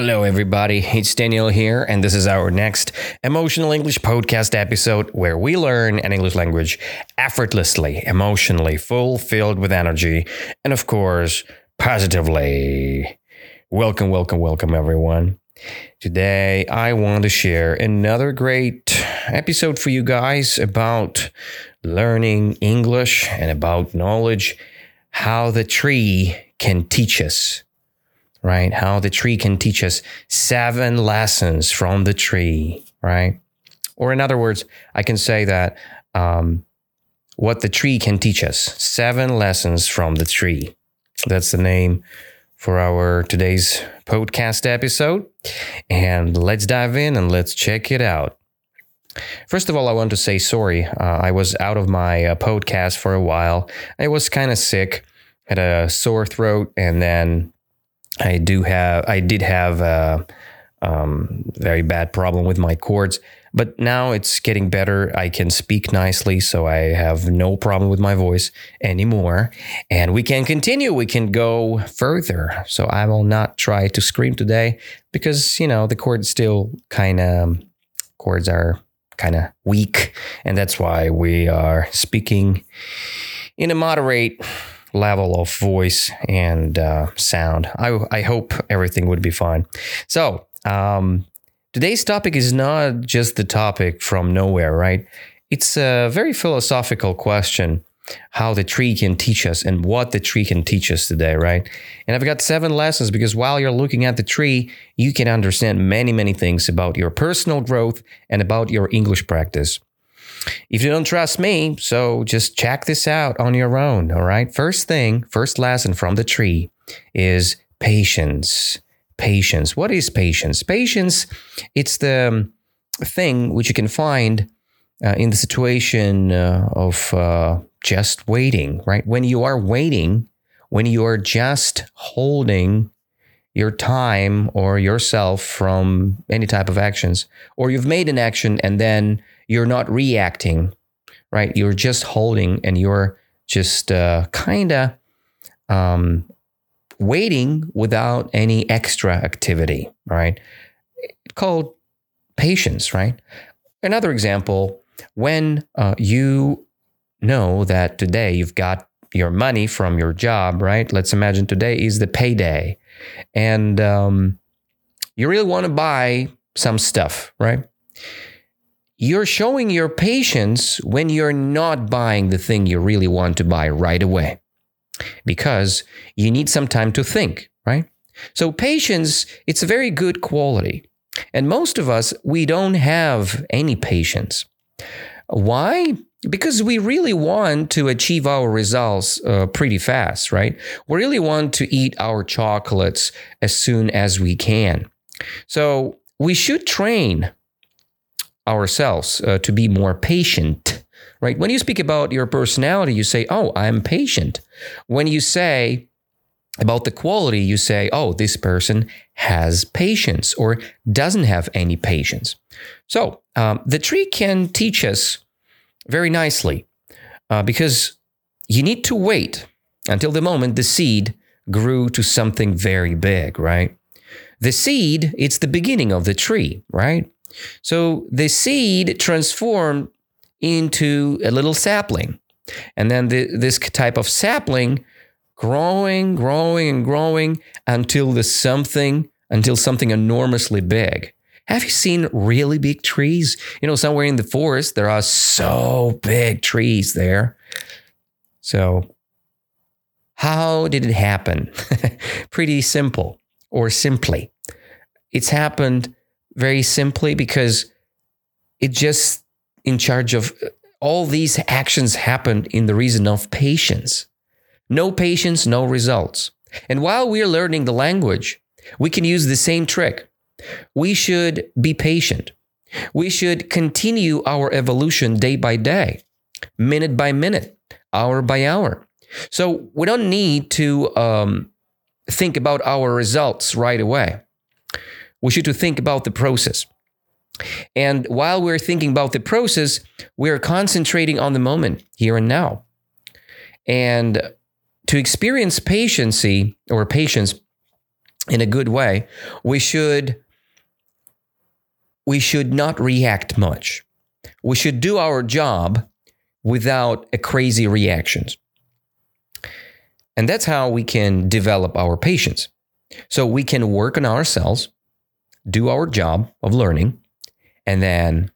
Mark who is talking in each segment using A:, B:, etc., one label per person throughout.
A: Hello, everybody. It's Daniel here, and this is our next Emotional English podcast episode where we learn an English language effortlessly, emotionally, full, filled with energy, and of course, positively. Welcome, welcome, welcome, everyone. Today, I want to share another great episode for you guys about learning English and about knowledge, how the tree can teach us right? How the tree can teach us seven lessons from the tree, right? Or in other words, I can say that um, what the tree can teach us seven lessons from the tree. That's the name for our today's podcast episode. And let's dive in and let's check it out. First of all, I want to say sorry. Uh, I was out of my uh, podcast for a while. I was kind of sick, had a sore throat, and then I do have, I did have a um, very bad problem with my cords, but now it's getting better. I can speak nicely, so I have no problem with my voice anymore. And we can continue, we can go further. So I will not try to scream today because, you know, the cords still kind of, cords are kind of weak. And that's why we are speaking in a moderate level of voice and uh, sound. I, I hope everything would be fine. So, um, today's topic is not just the topic from nowhere, right? It's a very philosophical question how the tree can teach us and what the tree can teach us today, right? And I've got seven lessons because while you're looking at the tree, you can understand many, many things about your personal growth and about your English practice. If you don't trust me, so just check this out on your own. All right. First thing, first lesson from the tree is patience. Patience. What is patience? Patience, it's the um, thing which you can find uh, in the situation uh, of uh, just waiting, right? When you are waiting, when you are just holding your time or yourself from any type of actions, or you've made an action and then you're not reacting, right? You're just holding and you're just uh, kind of um, waiting without any extra activity, right? It's called patience, right? Another example, when uh, you know that today you've got your money from your job, right? Let's imagine today is the payday and um, you really want to buy some stuff, right? You're showing your patience when you're not buying the thing you really want to buy right away because you need some time to think, right? So patience, it's a very good quality. And most of us, we don't have any patience. Why? Because we really want to achieve our results uh, pretty fast, right? We really want to eat our chocolates as soon as we can. So we should train ourselves uh, to be more patient, right? When you speak about your personality, you say, Oh, I'm patient. When you say about the quality, you say, Oh, this person has patience or doesn't have any patience. So um, the tree can teach us very nicely uh, because you need to wait until the moment the seed grew to something very big, right? The seed, it's the beginning of the tree, right? So the seed transformed into a little sapling. And then the, this type of sapling growing, growing, and growing until the something, until something enormously big. Have you seen really big trees? You know, somewhere in the forest, there are so big trees there. So, how did it happen? Pretty simple, or simply. It's happened very simply because it just in charge of all these actions happen in the reason of patience. No patience, no results. And while we're learning the language, we can use the same trick. We should be patient. We should continue our evolution day by day, minute by minute, hour by hour. So we don't need to um, think about our results right away we should to think about the process. And while we're thinking about the process, we're concentrating on the moment here and now. And to experience patience or patience, in a good way, we should we should not react much. We should do our job without a crazy reactions. And that's how we can develop our patience. So we can work on ourselves, do our job of learning, and then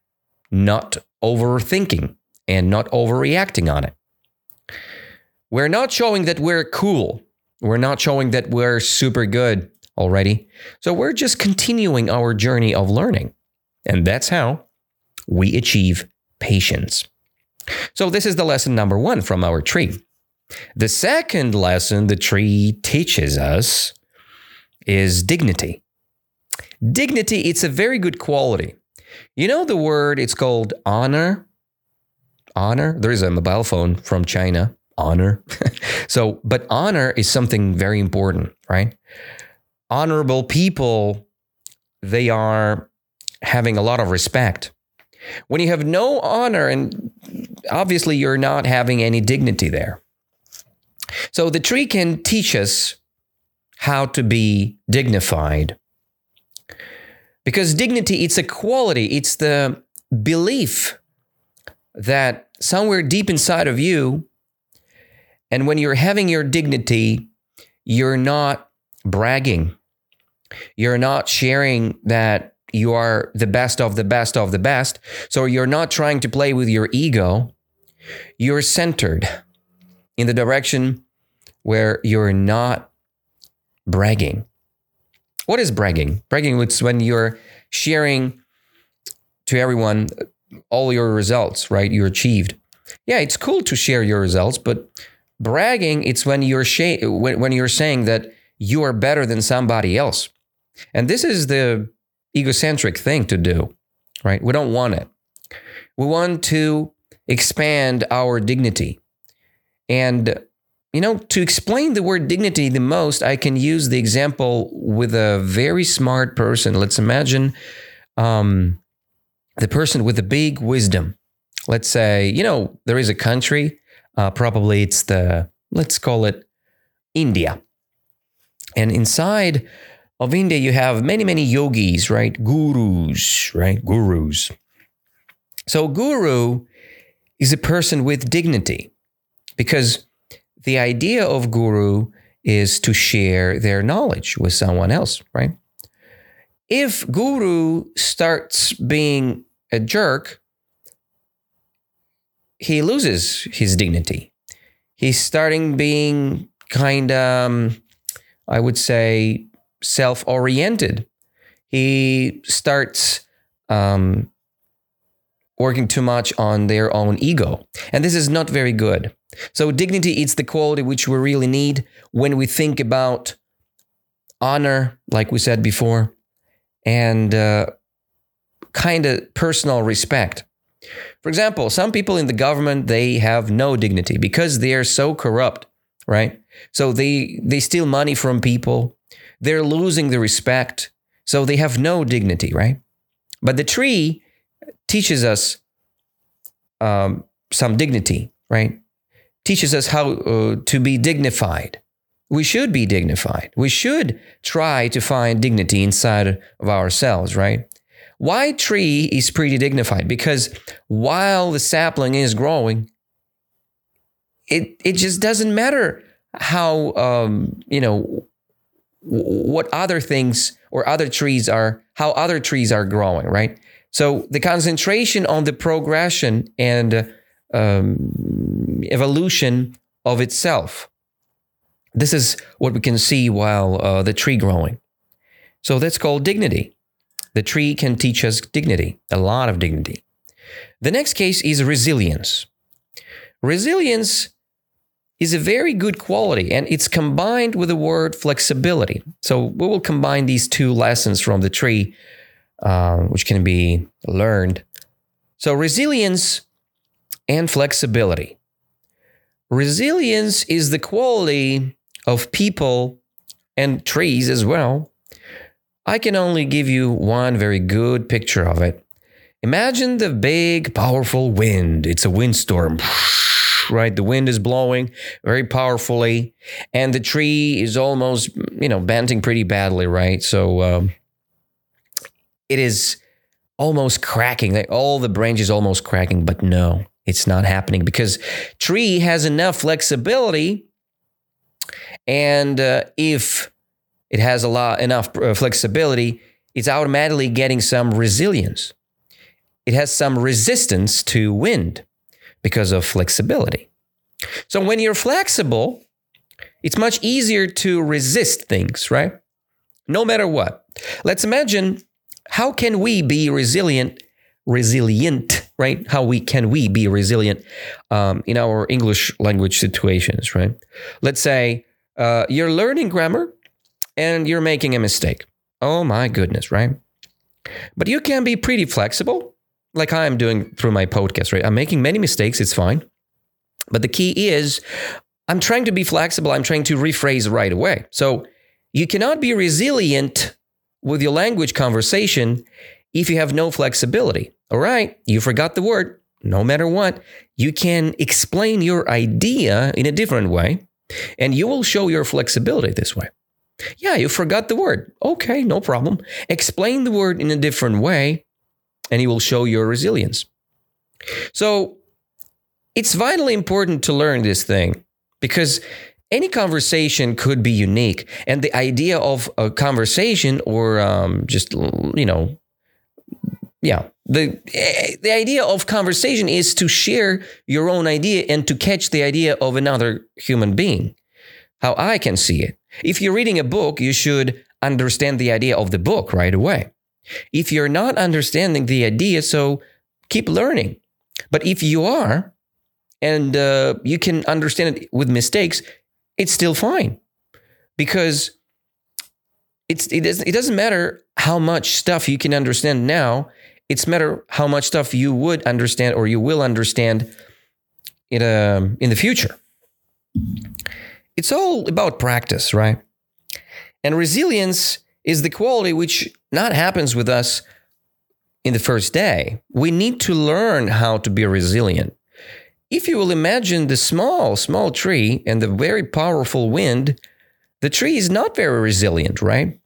A: not overthinking and not overreacting on it. We're not showing that we're cool. We're not showing that we're super good already. So we're just continuing our journey of learning. And that's how we achieve patience. So, this is the lesson number one from our tree. The second lesson the tree teaches us is dignity. Dignity, it's a very good quality. You know the word, it's called honor? Honor? There is a mobile phone from China, honor. so, but honor is something very important, right? Honorable people, they are having a lot of respect. When you have no honor, and obviously you're not having any dignity there. So the tree can teach us how to be dignified. Because dignity, it's a quality, it's the belief that somewhere deep inside of you, and when you're having your dignity, you're not bragging. You're not sharing that you are the best of the best of the best. So you're not trying to play with your ego. You're centered in the direction where you're not bragging. What is bragging? Bragging is when you're sharing to everyone all your results, right? You achieved. Yeah, it's cool to share your results, but bragging it's when you're sh- when, when you're saying that you are better than somebody else. And this is the egocentric thing to do, right? We don't want it. We want to expand our dignity. And, you know, to explain the word dignity the most, I can use the example with a very smart person. Let's imagine um, the person with the big wisdom. Let's say, you know, there is a country, uh, probably it's the, let's call it India. And inside of India, you have many, many yogis, right? Gurus, right? Gurus. So, guru is a person with dignity because the idea of guru is to share their knowledge with someone else, right? If guru starts being a jerk, he loses his dignity. He's starting being kind of, um, I would say, self oriented. He starts um, working too much on their own ego. And this is not very good. So, dignity is the quality which we really need when we think about honor, like we said before, and uh, kind of personal respect. For example, some people in the government they have no dignity because they are so corrupt, right? So they they steal money from people they're losing the respect. So they have no dignity, right? But the tree teaches us um, some dignity, right? Teaches us how uh, to be dignified. We should be dignified. We should try to find dignity inside of ourselves, right? Why tree is pretty dignified? Because while the sapling is growing, it it just doesn't matter how um, you know what other things or other trees are, how other trees are growing, right? So the concentration on the progression and um, evolution of itself. This is what we can see while uh, the tree growing. So that's called dignity. The tree can teach us dignity, a lot of dignity. The next case is resilience. Resilience is a very good quality and it's combined with the word flexibility. So we will combine these two lessons from the tree, uh, which can be learned. So resilience and flexibility. Resilience is the quality of people and trees as well. I can only give you one very good picture of it. Imagine the big, powerful wind. It's a windstorm right? The wind is blowing very powerfully, and the tree is almost, you know, bending pretty badly, right? So um, it is almost cracking. Like All the branches almost cracking, but no, it's not happening because tree has enough flexibility, and uh, if it has a lot enough uh, flexibility, it's automatically getting some resilience. It has some resistance to wind because of flexibility. So when you're flexible, it's much easier to resist things, right? No matter what. Let's imagine how can we be resilient resilient right? How we can we be resilient um, in our english language situations right? Let's say uh, you're learning grammar and you're making a mistake. Oh my goodness right? But you can be pretty flexible like i'm doing through my podcast right? I'm making many mistakes it's fine. But the key is i'm trying to be flexible i'm trying to rephrase right away. So you cannot be resilient with your language conversation if you have no flexibility. All right, you forgot the word. No matter what, you can explain your idea in a different way and you will show your flexibility this way. Yeah, you forgot the word. Okay, no problem. Explain the word in a different way and you will show your resilience. So it's vitally important to learn this thing because any conversation could be unique. And the idea of a conversation or um, just, you know, yeah, the, the idea of conversation is to share your own idea and to catch the idea of another human being. How I can see it. If you're reading a book, you should understand the idea of the book right away. If you're not understanding the idea, so keep learning. But if you are, and uh, you can understand it with mistakes, it's still fine because it's it doesn't it doesn't matter how much stuff you can understand now. It's matter how much stuff you would understand or you will understand in a, um, in the future. It's all about practice, right? And resilience is the quality which not happens with us in the first day. We need to learn how to be resilient. If you will imagine the small, small tree and the very powerful wind, the tree is not very resilient, right?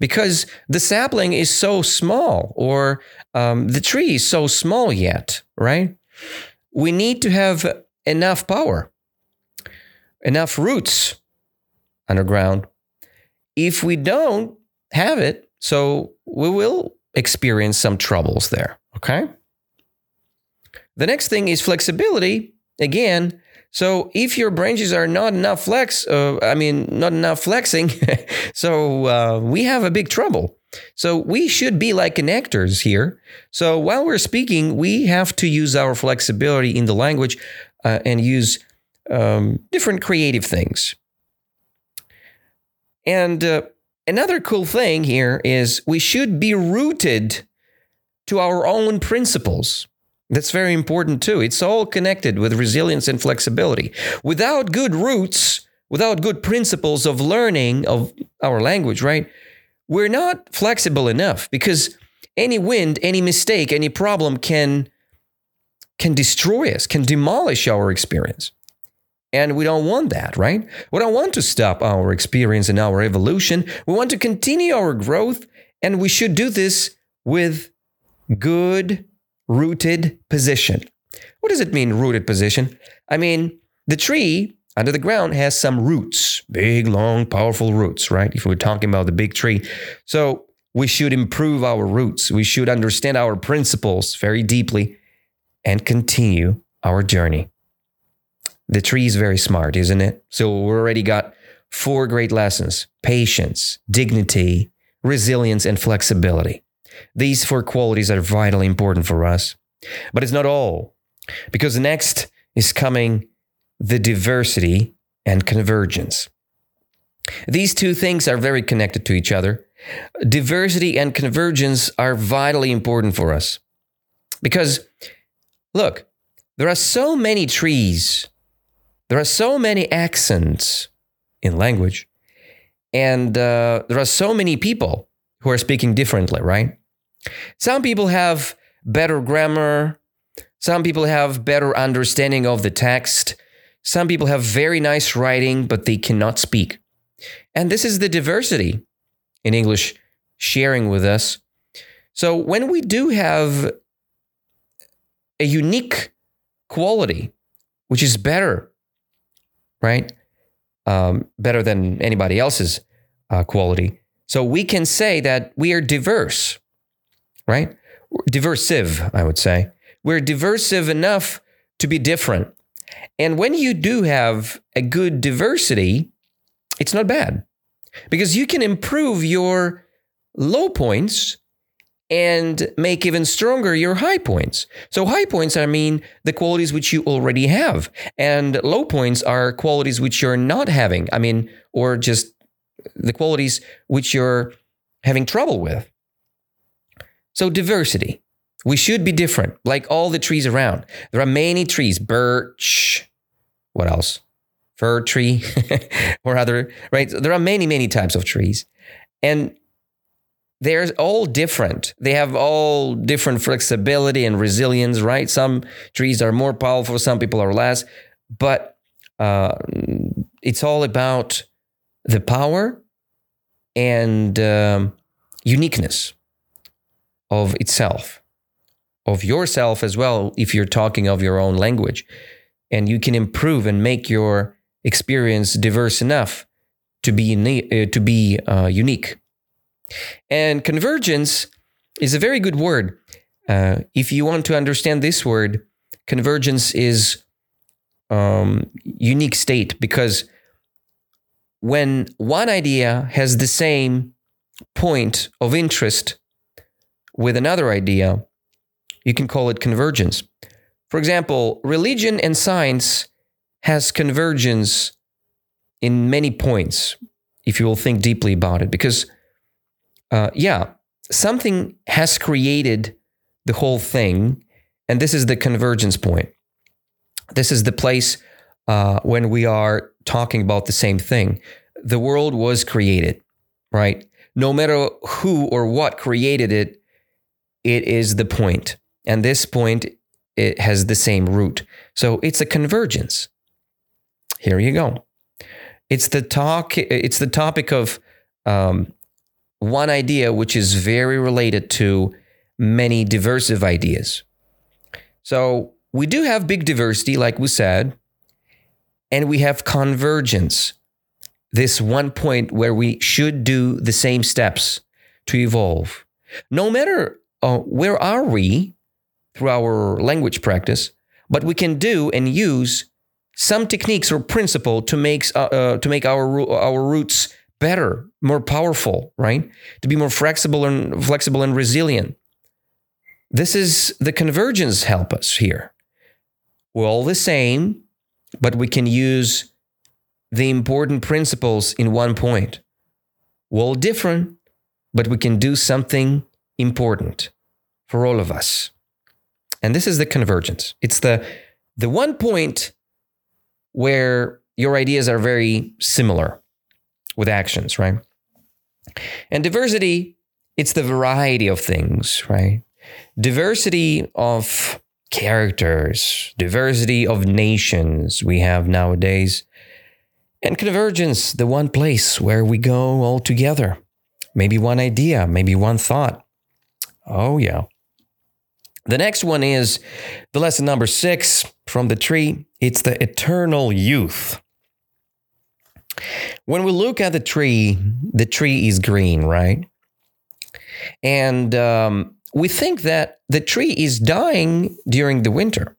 A: Because the sapling is so small, or um, the tree is so small yet, right? We need to have enough power, enough roots underground. If we don't have it, so we will experience some troubles there, okay? The next thing is flexibility. Again, so if your branches are not enough flex, uh, I mean, not enough flexing, so uh, we have a big trouble. So we should be like connectors here. So while we're speaking, we have to use our flexibility in the language uh, and use um, different creative things. And uh, another cool thing here is we should be rooted to our own principles. That's very important too. It's all connected with resilience and flexibility. Without good roots, without good principles of learning of our language, right? We're not flexible enough because any wind, any mistake, any problem can can destroy us, can demolish our experience. And we don't want that, right? We don't want to stop our experience and our evolution. We want to continue our growth, and we should do this with good rooted position. What does it mean, rooted position? I mean, the tree under the ground has some roots, big, long, powerful roots, right? If we're talking about the big tree. So we should improve our roots. We should understand our principles very deeply and continue our journey. The tree is very smart, isn't it? So we already got four great lessons patience, dignity, resilience, and flexibility. These four qualities are vitally important for us. But it's not all, because next is coming the diversity and convergence. These two things are very connected to each other. Diversity and convergence are vitally important for us. Because, look, there are so many trees, there are so many accents in language, and uh, there are so many people who are speaking differently, right? Some people have better grammar, some people have better understanding of the text, Some people have very nice writing, but they cannot speak. And this is the diversity in English sharing with us. So when we do have a unique quality, which is better, right? Um, better than anybody else's uh, quality. So we can say that we are diverse, right? Diversive, I would say. We're diversive enough to be different. And when you do have a good diversity, it's not bad because you can improve your low points and make even stronger your high points. So high points, I mean the qualities which you already have, and low points are qualities which you're not having. I mean, or just the qualities which you're having trouble with. So diversity. We should be different, like all the trees around. There are many trees, birch, what else? Fir tree or other, right? There are many, many types of trees. And they're all different. They have all different flexibility and resilience, right? Some trees are more powerful, some people are less, but uh, it's all about the power and um, uniqueness of itself, of yourself as well, if you're talking of your own language. And you can improve and make your experience diverse enough to be, uh, to be uh, unique. And convergence is a very good word. Uh, if you want to understand this word, convergence is um, unique state because when one idea has the same point of interest with another idea, you can call it convergence. For example, religion and science has convergence in many points, if you will think deeply about it, because uh, yeah, something has created the whole thing, and this is the convergence point. This is the place uh, when we are talking about the same thing. The world was created, right? No matter who or what created it, it is the point, and this point it has the same root. So it's a convergence. Here you go. It's the talk. It's the topic of um, one idea which is very related to many diversive ideas. So we do have big diversity, like we said, and we have convergence. This one point where we should do the same steps to evolve. No matter uh, where are we through our language practice, but we can do and use some techniques or principle to make uh, uh, to make our our roots better, more powerful, right? To be more flexible and flexible and resilient. This is the convergence help us here. We're all the same, but we can use the important principles in one point. We're all different, but we can do something important for all of us. And this is the convergence. It's the the one point where your ideas are very similar with actions, right? And diversity, it's the variety of things, right? Diversity of characters, diversity of nations we have nowadays, and convergence, the one place where we go all together. Maybe one idea, maybe one thought. Oh, yeah. The next one is the lesson number six from the tree. It's the eternal youth. When we look at the tree, the tree is green, right? And um, we think that the tree is dying during the winter.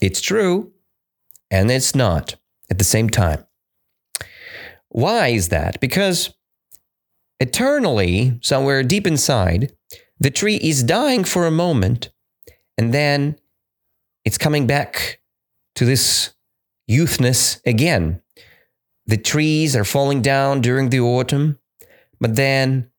A: It's true, and it's not at the same time. Why is that? Because eternally, somewhere deep inside, the tree is dying for a moment, and then it's coming back to this youthness again the trees are falling down during the autumn, but then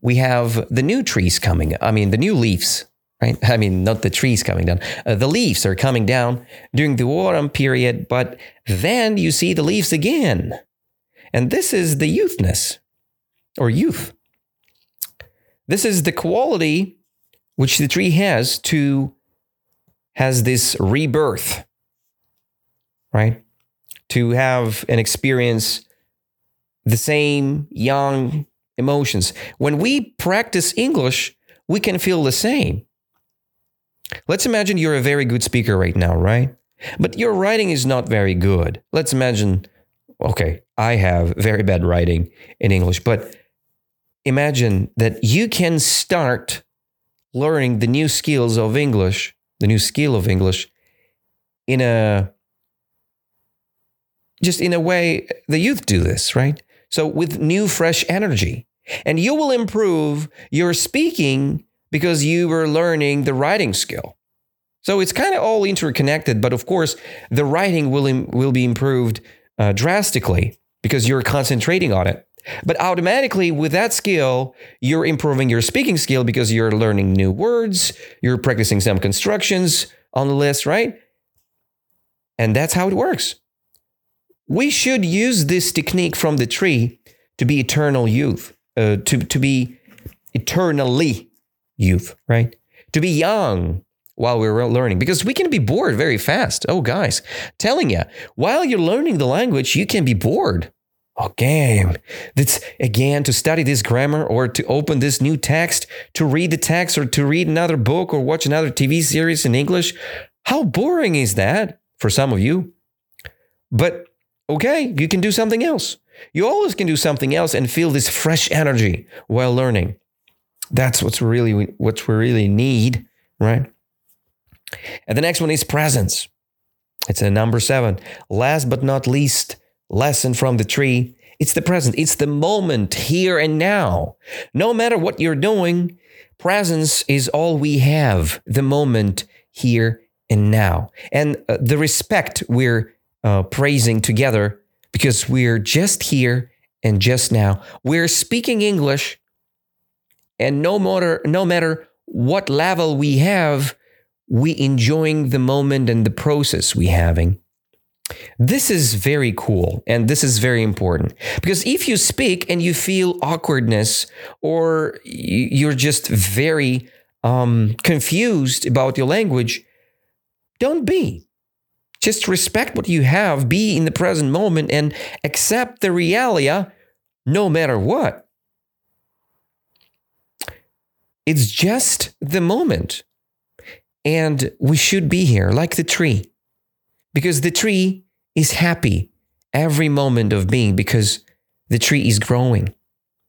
A: we have the new trees coming. I mean, the new leaves, right? I mean, not the trees coming down. Uh, the leaves are coming down during the autumn period, but then you see the leaves again. And this is the youthness or youth. This is the quality which the tree has to has this rebirth right? To have and experience the same young emotions. When we practice English, we can feel the same. Let's imagine you're a very good speaker right now, right? But your writing is not very good. Let's imagine, okay, I have very bad writing in English, but imagine that you can start learning the new skills of English, the new skill of English in a just in a way the youth do this, right? So with new fresh energy. And you will improve your speaking because you were learning the writing skill. So it's kind of all interconnected, but of course, the writing will, Im- will be improved uh, drastically because you're concentrating on it. But automatically, with that skill, you're improving your speaking skill because you're learning new words, you're practicing some constructions on the list, right? And that's how it works. We should use this technique from the tree to be eternal youth, uh, to, to be eternally youth, right? To be young while we're learning because we can be bored very fast. Oh, guys, telling you, while you're learning the language, you can be bored. Game. That's again to study this grammar or to open this new text, to read the text or to read another book or watch another TV series in English. How boring is that for some of you? But okay, you can do something else. You always can do something else and feel this fresh energy while learning. That's what's really what we really need, right? And the next one is presence. It's a number seven. Last but not least, lesson from the tree. It's the present. It's the moment here and now. No matter what you're doing, presence is all we have. The moment here and now. And uh, the respect we're uh, praising together because we're just here and just now. We're speaking English, and no matter no matter what level we have, we enjoying the moment and the process we having. This is very cool and this is very important because if you speak and you feel awkwardness or you're just very um, confused about your language, don't be. Just respect what you have, be in the present moment, and accept the realia no matter what. It's just the moment. And we should be here like the tree, because the tree is happy every moment of being, because the tree is growing.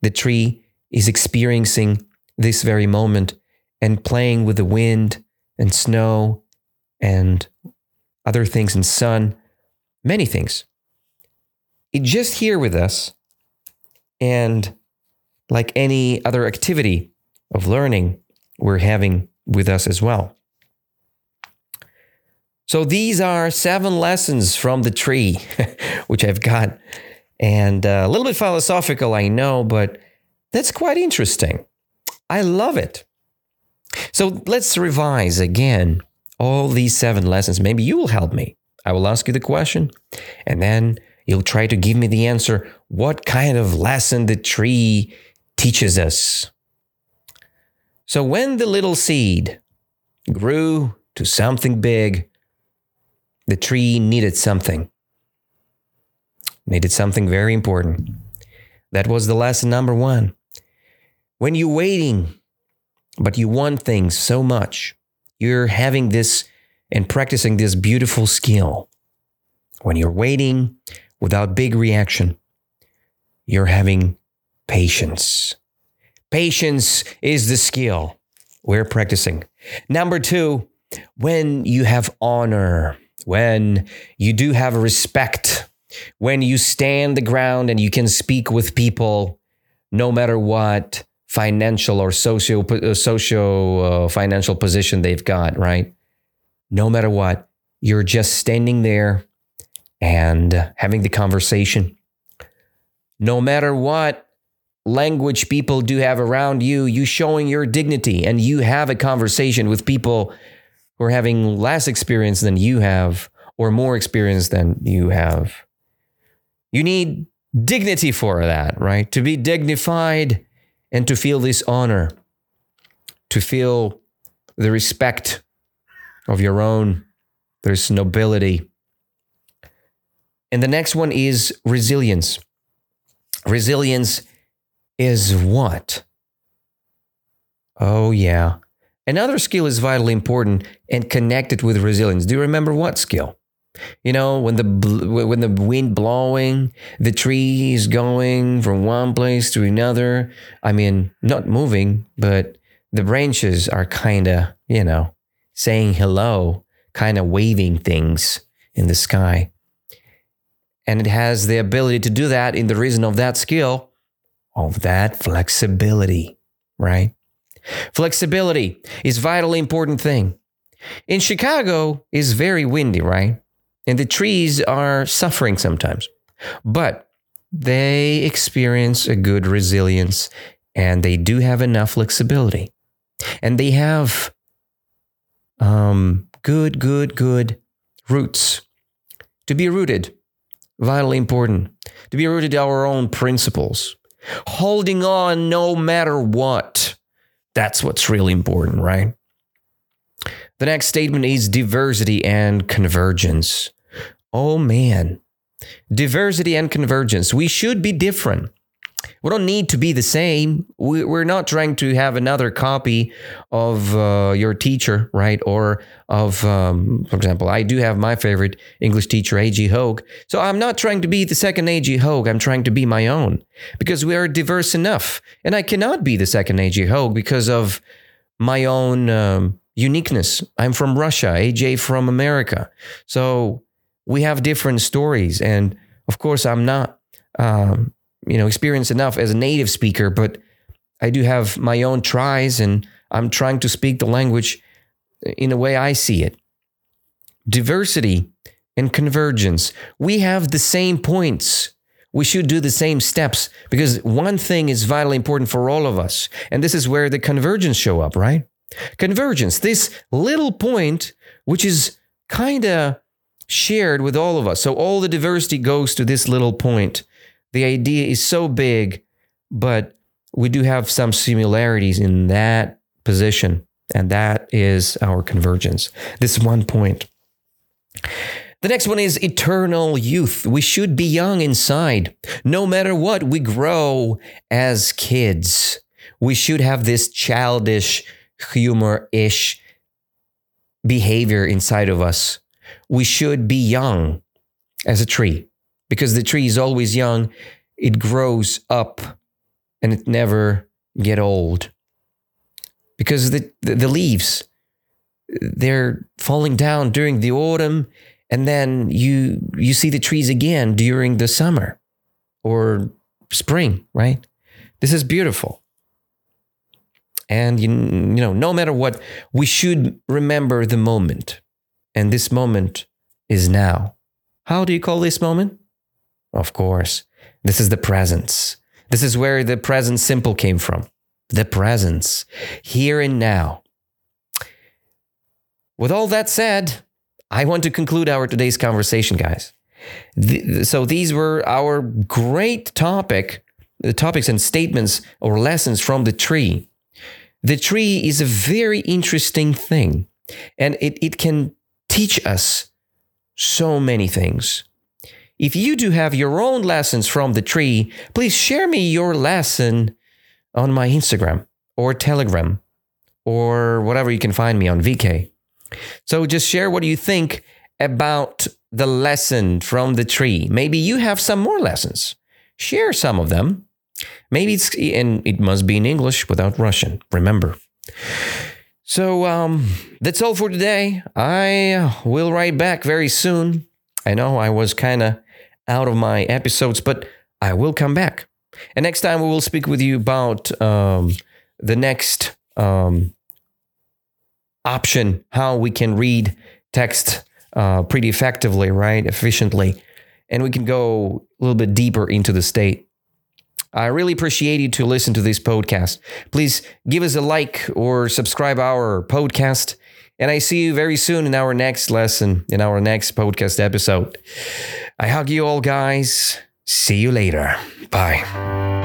A: The tree is experiencing this very moment and playing with the wind and snow and other things and sun, many things. It's just here with us. And like any other activity of learning, we're having with us as well. So these are seven lessons from the tree, which I've got. And uh, a little bit philosophical, I know, but that's quite interesting. I love it. So let's revise again all these seven lessons. Maybe you will help me. I will ask you the question, and then you'll try to give me the answer. What kind of lesson the tree teaches us? So, when the little seed grew to something big, the tree needed something. Needed something very important. That was the lesson number one. When you're waiting, but you want things so much, you're having this and practicing this beautiful skill. When you're waiting without big reaction, you're having patience. Patience is the skill we're practicing. Number two, when you have honor, when you do have respect, when you stand the ground and you can speak with people no matter what, financial or socio uh, socio uh, financial position they've got, right? No matter what, you're just standing there and having the conversation. No matter what language people do have around you, you showing your dignity and you have a conversation with people who are having less experience than you have or more experience than you have. You need dignity for that, right? To be dignified and to feel this honor, to feel the respect of your own, there's nobility. And the next one is resilience. Resilience is what? Oh, yeah. Another skill is vitally important and connected with resilience. Do you remember what skill? You know, when the when the wind blowing, the tree is going from one place to another. I mean, not moving, but the branches are kind of, you know, saying hello, kind of waving things in the sky. And it has the ability to do that in the reason of that skill, of that flexibility, right? Flexibility is vitally important thing. In Chicago is very windy, right? And the trees are suffering sometimes. But they experience a good resilience and they do have enough flexibility. And they have um, good, good, good roots. To be rooted, vitally important. To be rooted in our own principles. Holding on no matter what. That's what's really important, right? The next statement is diversity and convergence. Oh man, diversity and convergence. We should be different. We don't need to be the same. We're not trying to have another copy of uh, your teacher, right? Or of, um, for example, I do have my favorite English teacher, AJ Hoge. So I'm not trying to be the second AJ Hoge. I'm trying to be my own because we are diverse enough. And I cannot be the second AJ Hoge because of my own um, uniqueness. I'm from Russia, AJ from America. So we have different stories. And of course, I'm not. Um, you know experienced enough as a native speaker, but I do have my own tries, and I'm trying to speak the language in the way I see it. Diversity and convergence. We have the same points. We should do the same steps because one thing is vitally important for all of us. And this is where the convergence show up, right? Convergence, this little point, which is kind of shared with all of us. So all the diversity goes to this little point. The idea is so big, but we do have some similarities in that position, and that is our convergence. This is one point. The next one is eternal youth. We should be young inside. No matter what, we grow as kids. We should have this childish, humor ish behavior inside of us. We should be young as a tree because the tree is always young. It grows up and it never get old. Because the, the, the leaves they're falling down during the autumn and then you you see the trees again during the summer or spring right? This is beautiful. And you, you know no matter what we should remember the moment. And this moment is now. How do you call this moment of course. This is the presence. This is where the present simple came from. The presence, here and now. With all that said, I want to conclude our today's conversation, guys. so these were our great topic, the topics and statements or lessons from the tree. The tree is a very interesting thing, and it, it can teach us so many things. If you do have your own lessons from the tree, please share me your lesson on my Instagram or Telegram or whatever you can find me on VK. So just share what you think about the lesson from the tree. Maybe you have some more lessons. Share some of them. Maybe it's and it must be in English without Russian. Remember. So um, that's all for today. I will write back very soon. I know I was kind of out of my episodes, but I will come back. And next time we will speak with you about um, the next um, option, how we can read text uh, pretty effectively, right? Efficiently. And we can go a little bit deeper into the state. I really appreciate you to listen to this podcast. Please give us a like or subscribe our podcast. And I see you very soon in our next lesson, in our next podcast episode. I hug you all, guys. See you later. Bye.